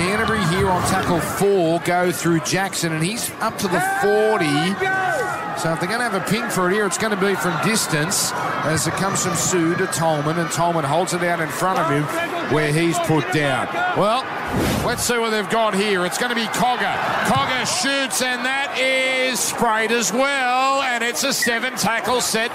Canterbury here on tackle four go through Jackson, and he's up to the 40. So if they're going to have a ping for it here, it's going to be from distance as it comes from Sue to Tolman, and Tolman holds it out in front of him where he's put down. Well, let's see what they've got here. It's going to be Cogger. Cogger shoots, and that is sprayed as well, and it's a seven tackle set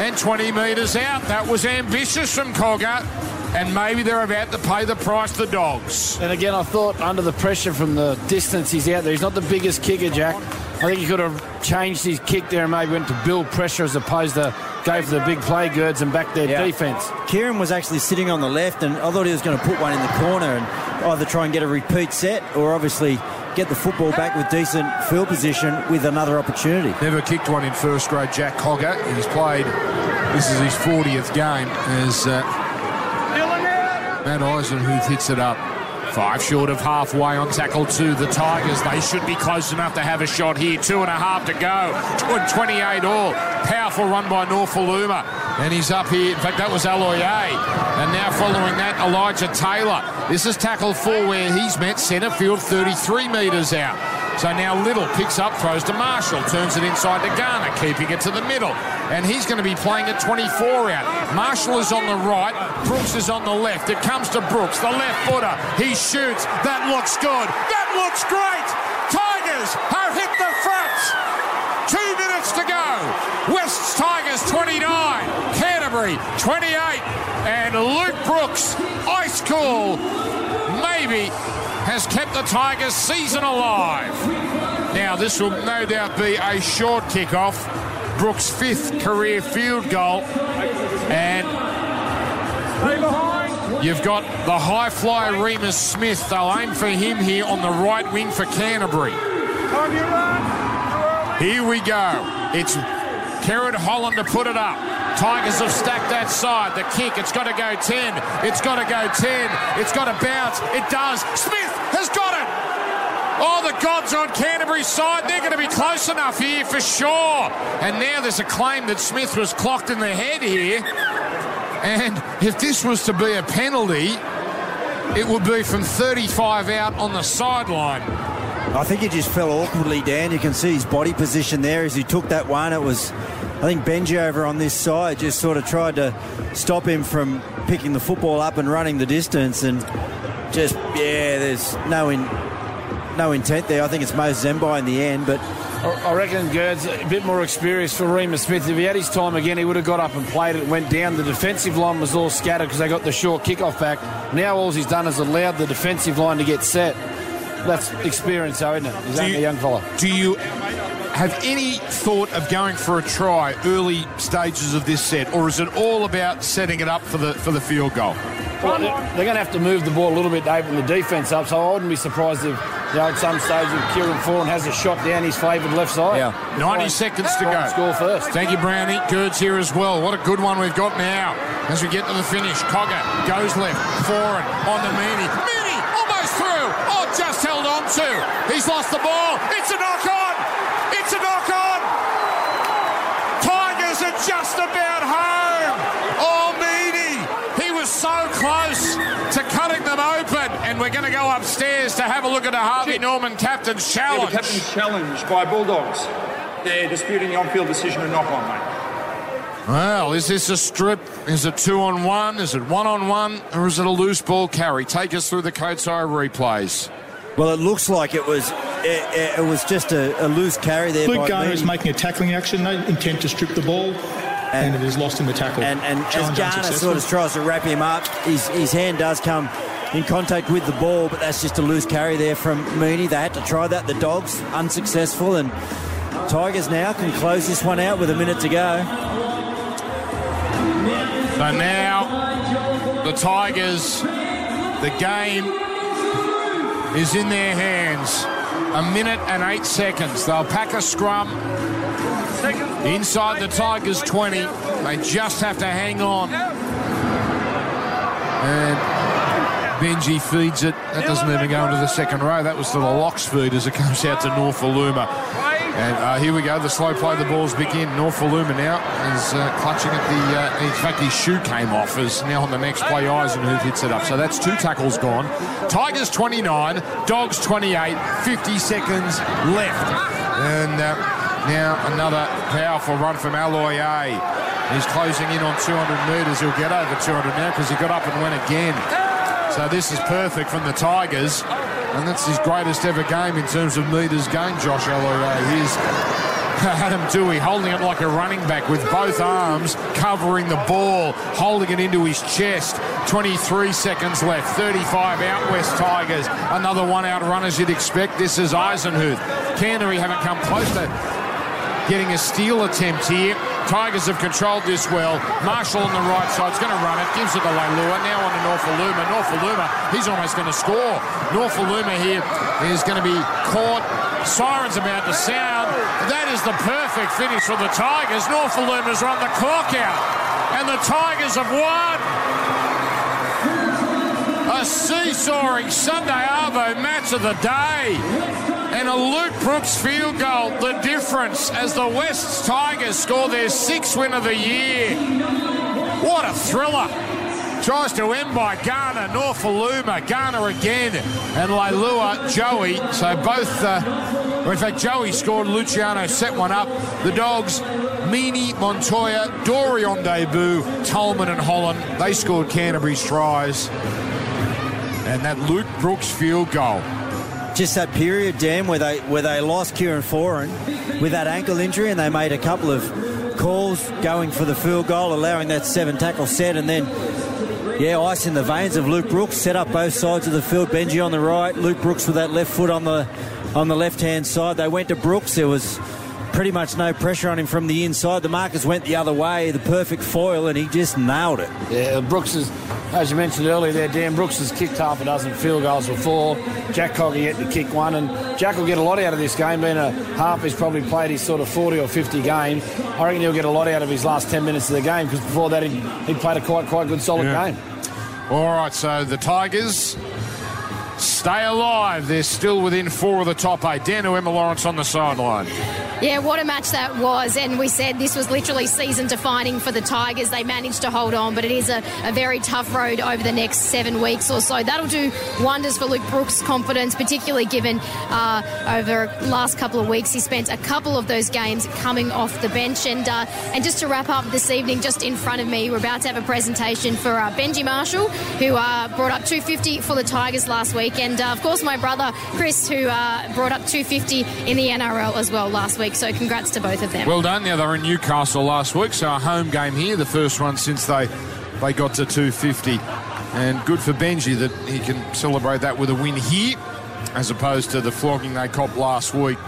and 20 metres out. That was ambitious from Cogger and maybe they're about to pay the price the dogs. And again, I thought under the pressure from the distance he's out there, he's not the biggest kicker, Jack. I think he could have changed his kick there and maybe went to build pressure as opposed to go for the big play girds and back their yeah. defence. Kieran was actually sitting on the left, and I thought he was going to put one in the corner and either try and get a repeat set or obviously get the football back with decent field position with another opportunity. Never kicked one in first grade, Jack Cogger. He's played, this is his 40th game as. Uh, Matt Eisenhuth hits it up. Five short of halfway on tackle two. The Tigers, they should be close enough to have a shot here. Two and a half to go. 28 all. Powerful run by Nofoaluma. And he's up here. In fact, that was Aloiai. And now following that, Elijah Taylor. This is tackle four where he's met centre field 33 metres out. So now Little picks up, throws to Marshall, turns it inside to Garner, keeping it to the middle. And he's going to be playing at 24 out. Marshall is on the right, Brooks is on the left. It comes to Brooks, the left footer. He shoots. That looks good. That looks great. Tigers have hit the front. Two minutes to go. West's Tigers 29, Canterbury 28, and Luke Brooks, ice cool, maybe has kept the Tigers season alive. Now, this will no doubt be a short kickoff. Brooks' fifth career field goal. And you've got the high flyer Reimis Smith. They'll aim for him here on the right wing for Canterbury. Here we go. It's Kerrod Holland to put it up. Tigers have stacked that side. The kick, it's got to go 10. It's got to go 10. It's got to bounce. It does. Smith has got it. Oh, the gods on Canterbury's side. They're going to be close enough here for sure. And now there's a claim that Smith was clocked in the head here. And if this was to be a penalty, it would be from 35 out on the sideline. I think he just fell awkwardly down. You can see his body position there as he took that one. It was, I think Benji over on this side just sort of tried to stop him from picking the football up and running the distance. And just yeah, there's no in, no intent there. I think it's Moses Mbye in the end, but. I reckon Gerd's a bit more experienced for Reimis Smith. If he had his time again, he would have got up and played it, went down. The defensive line was all scattered because they got the short kickoff back. Now all he's done is allowed the defensive line to get set. That's experience, though, isn't it? He's only a young fella. Do you have any thought of going for a try early stages of this set, or is it all about setting it up for the for the field goal? Well, they're going to have to move the ball a little bit to open the defence up, so I wouldn't be surprised if, you know, at some stage if Kieran Foran has a shot down his favoured left side. Yeah. 90 seconds to go. Score first. Thank you, Brownie. Gerd's here as well. What a good one we've got now as we get to the finish. Cogger goes left. Foran on the Meaney. Meaney almost through. Just held on to. He's lost the ball. It's a knock on. It's a knock on. Tigers are just about home. Oh, Meaney. He was so close to cutting them open. And we're going to go upstairs to have a look at a Harvey Norman captain's challenge. Yeah, captain's challenge by Bulldogs. They're disputing the on-field decision and knock on, mate. Well, is this a strip? Is it two on one? Is it one on one? Or is it a loose ball carry? Take us through the Coates replays. Well, it looks like it was it, it was just a, a, loose carry there. Luke Garner is making a tackling action, no intent to strip the ball and, and it is lost in the tackle. And, and as Garner sort of tries to wrap him up, his, his hand does come in contact with the ball, but that's just a loose carry there from Meaney. They had to try that. The Dogs unsuccessful, and Tigers now can close this one out with a minute to go. So now the Tigers, the game is in their hands. A minute and eight seconds. They'll pack a scrum Inside the Tigers 20. They just have to hang on. And Benji feeds it. That doesn't even go into the second row. That was to the Locks feed as it comes out to Nofoaluma. And uh, here we go. The slow play. The balls begin. Nofoaluma now is uh, clutching at the. Uh, in fact, his shoe came off. Is now on the next play. Eisenhuth hits it up. So that's two tackles gone. Tigers 29, Dogs 28. 50 seconds left. And uh, now another powerful run from Aloiai. He's closing in on 200 metres. He'll get over 200 now because he got up and went again. So this is perfect from the Tigers. And that's his greatest ever game in terms of metres gained, Josh Aloiai. Here's Adam Doueihi holding it like a running back with both arms covering the ball, holding it into his chest. 23 seconds left, 35 out West Tigers. Another one out run as you'd expect. This is Eisenhuth. Canterbury haven't come close to getting a steal attempt here. Tigers have controlled this well. Marshall on the right side is going to run it. Gives it to Leilua. Now on to Nofoaluma. Nofoaluma, he's almost going to score. Nofoaluma here is going to be caught. Siren's about to sound. That is the perfect finish for the Tigers. Nofoaluma's run the clock out. And the Tigers have won. A seesawing Sunday Arvo match of the day. And a Luke Brooks field goal, the difference as the West Tigers score their sixth win of the year. What a thriller. Tries to end by Garner, Nofoaluma, Garner again, and Leilua, Joey. So both, uh, in fact, Joey scored, Luciano set one up. The Dogs, Meaney, Montoya, Dory on debut, Tolman and Holland, they scored Canterbury's tries. And that Luke Brooks field goal just that period, Dan, where they where they lost Kieran Foran with that ankle injury, and they made a couple of calls going for the field goal, allowing that seven tackle set, and then. Yeah, ice in the veins of Luke Brooks. Set up both sides of the field. Benji on the right, Luke Brooks with that left foot on the on the left hand side. They went to Brooks. There was pretty much no pressure on him from the inside. The markers went the other way, the perfect foil, and he just nailed it. Yeah, Brooks is as you mentioned earlier there, Dan Brooks has kicked half a dozen field goals before. Jack Cogger yet to kick one, and Jack will get a lot out of this game. Being a half, he's probably played his sort of 40 or 50 game. I reckon he'll get a lot out of his last 10 minutes of the game because before that he he played a quite quite good solid yeah. game. All right, so the Tigers stay alive. They're still within four of the top eight. Dan Emma Lawrence on the sideline. Yeah, what a match that was. And we said this was literally season defining for the Tigers. They managed to hold on, but it is a, a very tough road over the next seven weeks or so. That'll do wonders for Luke Brooks' confidence, particularly given uh, over last couple of weeks he spent a couple of those games coming off the bench. And uh, and just to wrap up this evening, just in front of me, we're about to have a presentation for uh, Benji Marshall, who uh, brought up 250 for the Tigers last week, and uh, of course my brother Chris, who uh, brought up 250 in the NRL as well last week. So congrats to both of them. Well done. Yeah, they were in Newcastle last week, so a home game here, the first one since they they got to 250. And good for Benji that he can celebrate that with a win here, as opposed to the flogging they copped last week.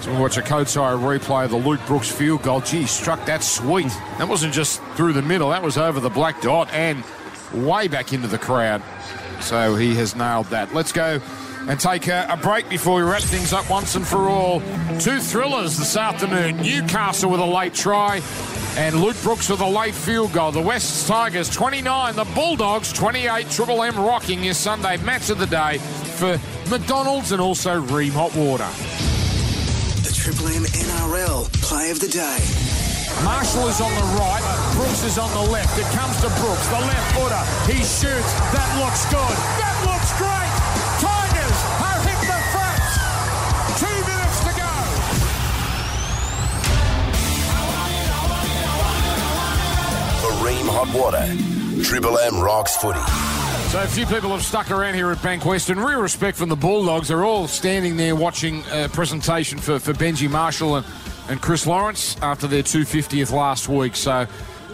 So we watch a Coates Hire replay of the Luke Brooks field goal. Gee, struck that sweet. That wasn't just through the middle, that was over the black dot and way back into the crowd. So he has nailed that. Let's go and take a, a, break before we wrap things up once and for all. Two thrillers this afternoon Newcastle with a late try. And Luke Brooks with a late field goal. The West Tigers 29, the Bulldogs 28. Triple M rocking your Sunday match of the day for McDonald's and also Rheem Hot Water. The Triple M NRL play of the day. Marshall is on the right, Brooks is on the left. It comes to Brooks, the left footer. He shoots. That looks good. That looks great. Rheem Hot Water. Triple M rocks footy. So a few people have stuck around here at Bankwest, and real respect from the Bulldogs. They're all standing there watching a presentation for, for Benji Marshall and, and Chris Lawrence after their 250th last week. So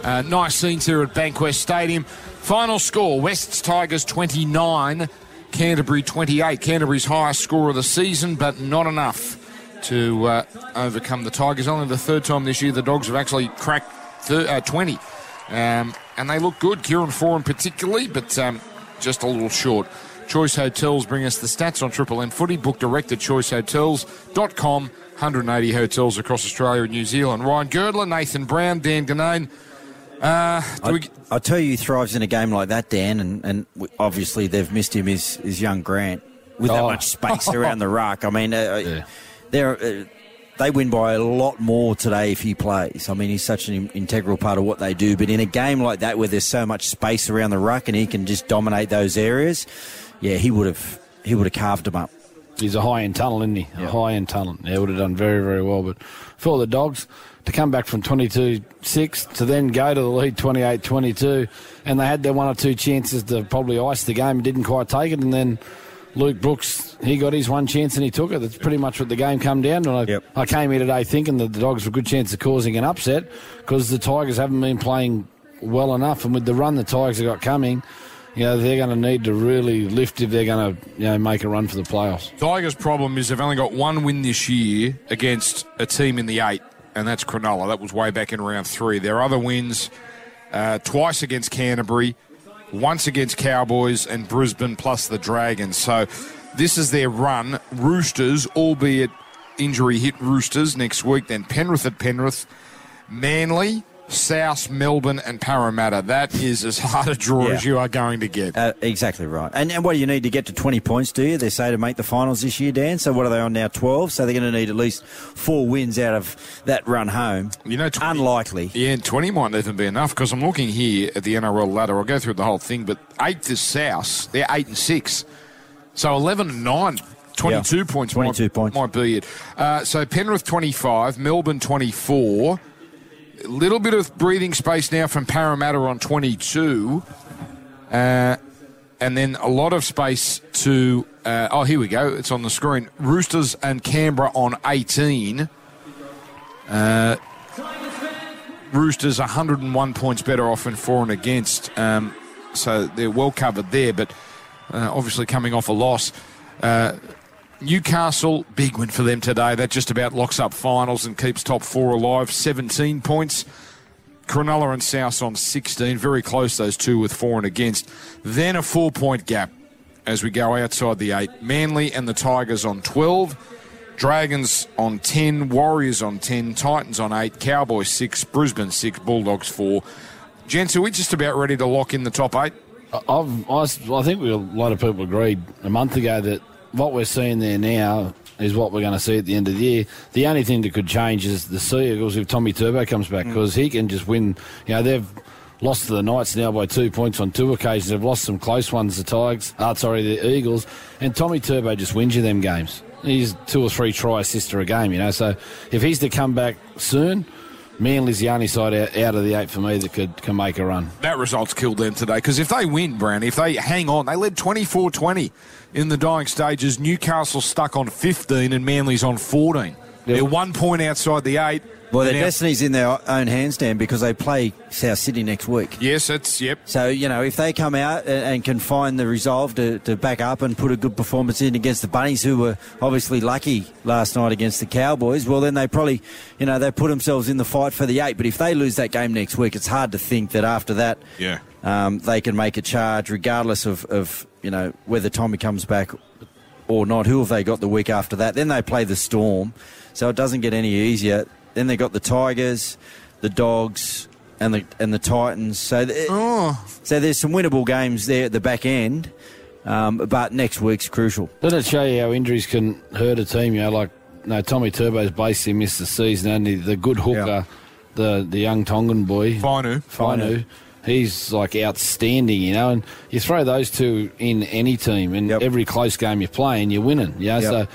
uh, nice scenes here at Bankwest Stadium. Final score, Wests Tigers 29, Canterbury 28. Canterbury's highest score of the season, but not enough to uh, overcome the Tigers. Only the third time this year the Dogs have actually cracked thir- uh, 20. Um, and they look good, Kieran Foran particularly, but um, just a little short. Choice Hotels bring us the stats on Triple M footy. Book direct at choicehotels.com. 180 hotels across Australia and New Zealand. Ryan Girdler, Nathan Brown, Dan Ginnane. Uh, I, we... I tell you, he thrives in a game like that, Dan, and, and obviously they've missed him, is, is young Grant, with oh. that much space around the ruck. I mean, uh, yeah. they're. Uh, they win by a lot more today if he plays. I mean, he's such an integral part of what they do. But in a game like that where there's so much space around the ruck and he can just dominate those areas, yeah, he would have he would have carved them up. He's a high end talent, isn't he? A high end talent. Yeah, would have done very, very well. But for the Dogs to come back from 22 6 to then go to the lead 28 22, and they had their one or two chances to probably ice the game and didn't quite take it. And then Luke Brooks, he got his one chance and he took it. That's pretty much what the game come down to. I, Yep. I came here today thinking that the Dogs were a good chance of causing an upset because the Tigers haven't been playing well enough. And with the run the Tigers have got coming, you know, they're going to need to really lift if they're going to you know, make a run for the playoffs. Tigers' problem is they've only got one win this year against a team in the eight, and that's Cronulla. That was way back in round three. Their other wins uh, twice against Canterbury, once against Cowboys and Brisbane, plus the Dragons. So this is their run. Roosters, albeit injury hit Roosters next week, then Penrith at Penrith, Manly. South, Melbourne, and Parramatta. That is as hard a draw Yeah. as you are going to get. Uh, exactly right. And, and what do you need to get to 20 points, do you? They say to make the finals this year, Dan. So what are they on now? 12. So they're going to need at least four wins out of that run home. You know, 20 Unlikely. Yeah, 20 might even be enough because I'm looking here at the NRL ladder. I'll go through the whole thing, but eighth is South. They're 8 and 6. So 11 and 9. 22 Yeah, points 22 might, points. might be it. Uh, so Penrith 25, Melbourne 24. Little bit of breathing space now from Parramatta on 22. Uh, and then a lot of space to. Uh, oh, here we go. It's on the screen. Roosters and Canberra on 18. Uh, Roosters 101 points better off in for and against. Um, so they're well covered there, but uh, obviously coming off a loss. Newcastle, big win for them today. That just about locks up finals and keeps top four alive. 17 points. Cronulla and South on 16. Very close, those two with four and against. Then a four point gap as we go outside the eight. Manly and the Tigers on 12. Dragons on 10. Warriors on 10. Titans on 8. Cowboys 6. Brisbane 6. Bulldogs 4. Gents, are we just about ready to lock in the top eight? I've, I, I think we, a lot of people agreed a month ago that what we're seeing there now is what we're going to see at the end of the year. The only thing that could change is the Sea Eagles if Tommy Turbo comes back because he can just win. You know, they've lost to the Knights now by two points on two occasions. They've lost some close ones, the Tigers, uh, sorry, the Eagles. And Tommy Turbo just wins you them games. He's two or three try assists a game, you know. So if he's to come back soon, Manly's the only side out, out of the eight for me that could can make a run. That result's killed them today because if they win, Brown, if they hang on, they led 24 20 in the dying stages. Newcastle stuck on 15 and Manly's on 14. They're one point outside the eight. Well, their now- destiny's in their own hands, Dan, because they play South Sydney next week. Yes, it's, yep. So, you know, if they come out and, and can find the resolve to, to back up and put a good performance in against the Bunnies, who were obviously lucky last night against the Cowboys, well, then they probably, you know, they put themselves in the fight for the eight. But if they lose that game next week, it's hard to think that after that, Yeah. um, they can make a charge regardless of, of, you know, whether Tommy comes back or not. Who have they got the week after that? Then they play the Storm, so it doesn't get any easier. Then they got the Tigers, the Dogs, and the and the Titans. So th- so there's some winnable games there at the back end, um, but next week's crucial. Doesn't it show you how injuries can hurt a team? You know, like no, Tommy Turbo's basically missed the season, and the, the good hooker, Yeah. the the young Tongan boy, Fainu. Fainu, he's like outstanding, you know. And you throw those two in any team, and Yep. every close game you're playing, you're winning. You know, Yep. so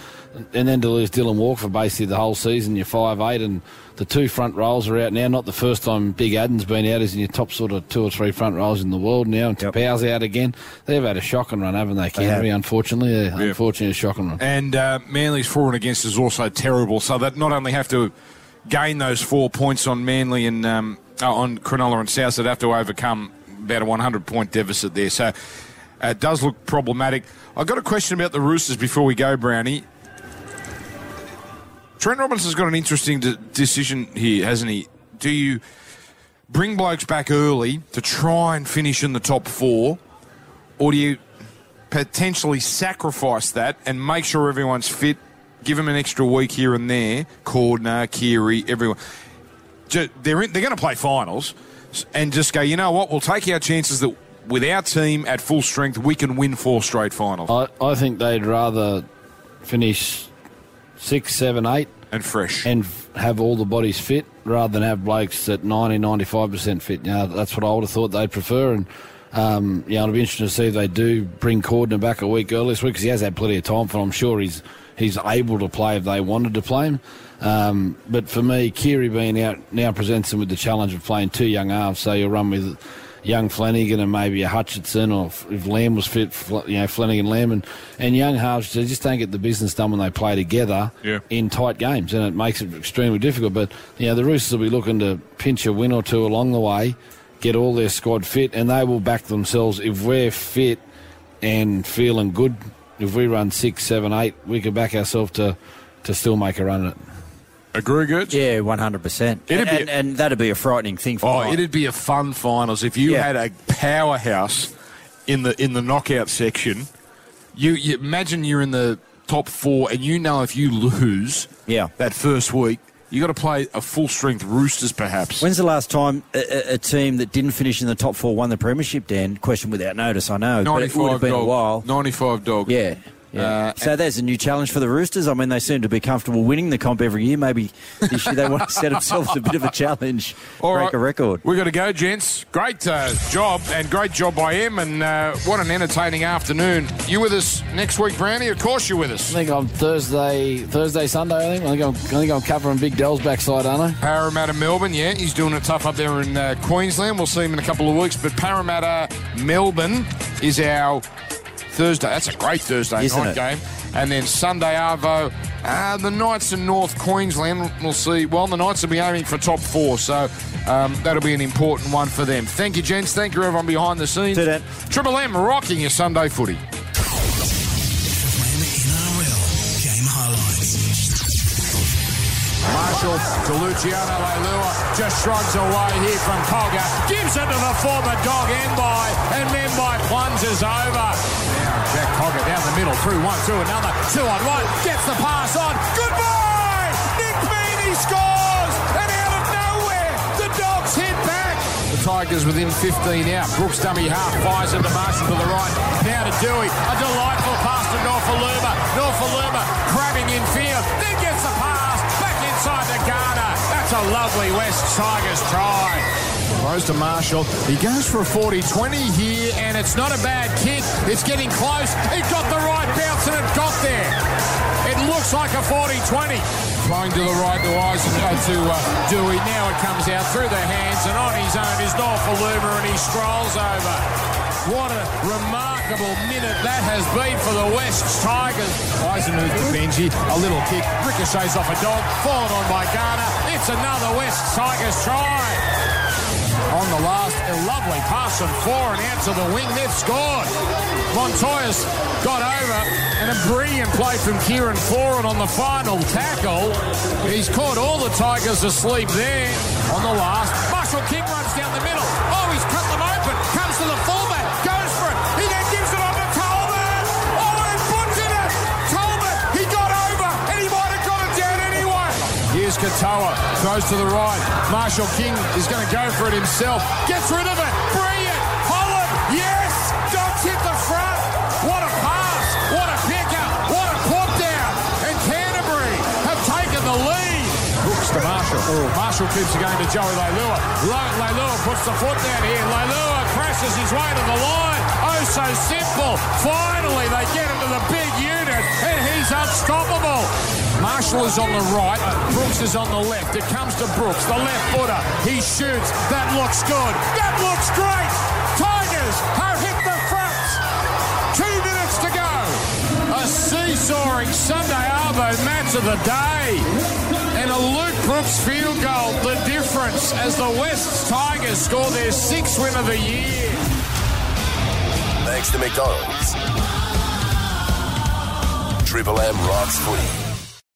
and then to lose Dylan Walker for basically the whole season, you're five eight, and the two front rows are out now. Not the first time Big Addin's been out, is in your top sort of two or three front rows in the world now. And Yep. Taupau's out again. They've had a shocking run, haven't they? have. Canterbury, unfortunately, yeah, unfortunately, a shocking run. And uh, Manly's for and against is also terrible. So that not only have to gain those four points on Manly and um, uh, on Cronulla and South, they'd have to overcome about a 100 point deficit there. So uh, it does look problematic. I've got a question about the Roosters before we go, Brownie. Trent Robinson's got an interesting de- decision here, hasn't he? Do you bring blokes back early to try and finish in the top four, or do you potentially sacrifice that and make sure everyone's fit, give them an extra week here and there, Cordner, Keary, everyone. They're, in, they're going to play finals and just go, you know what, we'll take our chances that with our team at full strength, we can win four straight finals. I, I think they'd rather finish six, seven, eight and fresh. and f- have all the bodies fit rather than have blokes at 90, 95% fit. You know, that's what I would have thought they'd prefer. And, um, yeah, it'll be interesting to see if they do bring Cordner back a week early this week because he has had plenty of time for it. I'm sure he's, he's able to play if they wanted to play him. Um, but for me, Keary being out now presents him with the challenge of playing two young halves. So you'll run with young Flanagan and maybe a Hutchison, or if, Lam was fit, you know, Flanagan, Lam, and, and young halves, they just don't get the business done when they play together Yeah. in tight games, and it makes it extremely difficult. But you know, the Roosters will be looking to pinch a win or two along the way, get all their squad fit, and they will back themselves if we're fit and feeling good. If we run six, seven, eight, we could back ourselves to to still make a run at it. Agree, Gertz? Yeah, one hundred percent. It'd And, be- and that'd be a frightening thing for. Oh, mine. it'd be a fun finals if you Yeah. had a powerhouse in the in the knockout section. You, you imagine you're in the top four, and you know if you lose, Yeah. that first week, you got to play a full strength Roosters, perhaps. When's the last time a, a, a team that didn't finish in the top four won the premiership? Dan, question without notice. I know, but it would have been dog. a while. Ninety-five dog. Yeah. Yeah. Uh, so there's a new challenge for the Roosters. I mean, they seem to be comfortable winning the comp every year. Maybe this year they want to set themselves a bit of a challenge, All break right. a record. We've got to go, gents. Great uh, job and great job by him, and uh, what an entertaining afternoon. You with us next week, Brownie? Of course, you're with us. I think I'm Thursday, Thursday, Sunday. I think I think I'm, I think I'm covering Big Dell's backside, aren't I? Parramatta, Melbourne. Yeah, he's doing it tough up there in uh, Queensland. We'll see him in a couple of weeks. But Parramatta, Melbourne is our Thursday. That's a great Thursday Isn't night it? game. And then Sunday, Arvo, uh, the Knights in North Queensland. We'll see. Well, the Knights will be aiming for top four, so um, that'll be an important one for them. Thank you, gents. Thank you, everyone behind the scenes. Triple M rocking your Sunday footy. Marshall to Luciano Leilua, just shrugs away here from Cogger, gives it to the former dog Mbye, and then by plunges over. Now Jack Cogger down the middle, through one, through another, two on one, gets the pass on. Goodbye! Nick Meaney scores, and out of nowhere, the dogs hit back. The Tigers within 15 out. Brooks dummy half fires into Marshall to the right. Now to Doueihi. A delightful pass to Nofoaluma. Nofoaluma grabbing in field. Then gets the inside the Garner. That's a lovely West Tigers try. Throws to Marshall. He goes for a 40-20 here, and it's not a bad kick. It's getting close. It got the right bounce, and it got there. It looks like a 40-20. Flowing to the right to Eisen, uh, to uh, Doueihi. Now it comes out through the hands, and on his own is Nofoaluma, and he strolls over. What a remarkable minute that has been for the West Tigers. Eisen moves to Benji. A little kick. Ricochets off a dog. Followed on by Garner. It's another West Tigers try on the last. A lovely pass from Foran out to the wing. They've scored. Montoya's got over and a brilliant play from Kieran Foran on the final tackle. He's caught all the Tigers asleep there on the last. Marshall King runs down the middle. Katoa. Throws to the right. Marshall King is going to go for it himself. Gets rid of it. Brilliant. Holland. Yes. Dogs hit the front. What a pass. What a pickup. What a put down. And Canterbury have taken the lead. Hooks to Marshall. Oh. Marshall keeps it going to Joey Leilua. Leilua puts the foot down here. Leilua crashes his way to the line. So simple. Finally, they get into the big unit, and he's unstoppable. Marshall is on the right. Brooks is on the left. It comes to Brooks, the left footer. He shoots. That looks good. That looks great. Tigers have hit the front. Two minutes to go. A seesawing Sunday Arvo match of the day. And a Luke Brooks field goal, the difference as the West Tigers score their sixth win of the year. Thanks to McDonald's. Triple M rocks footy.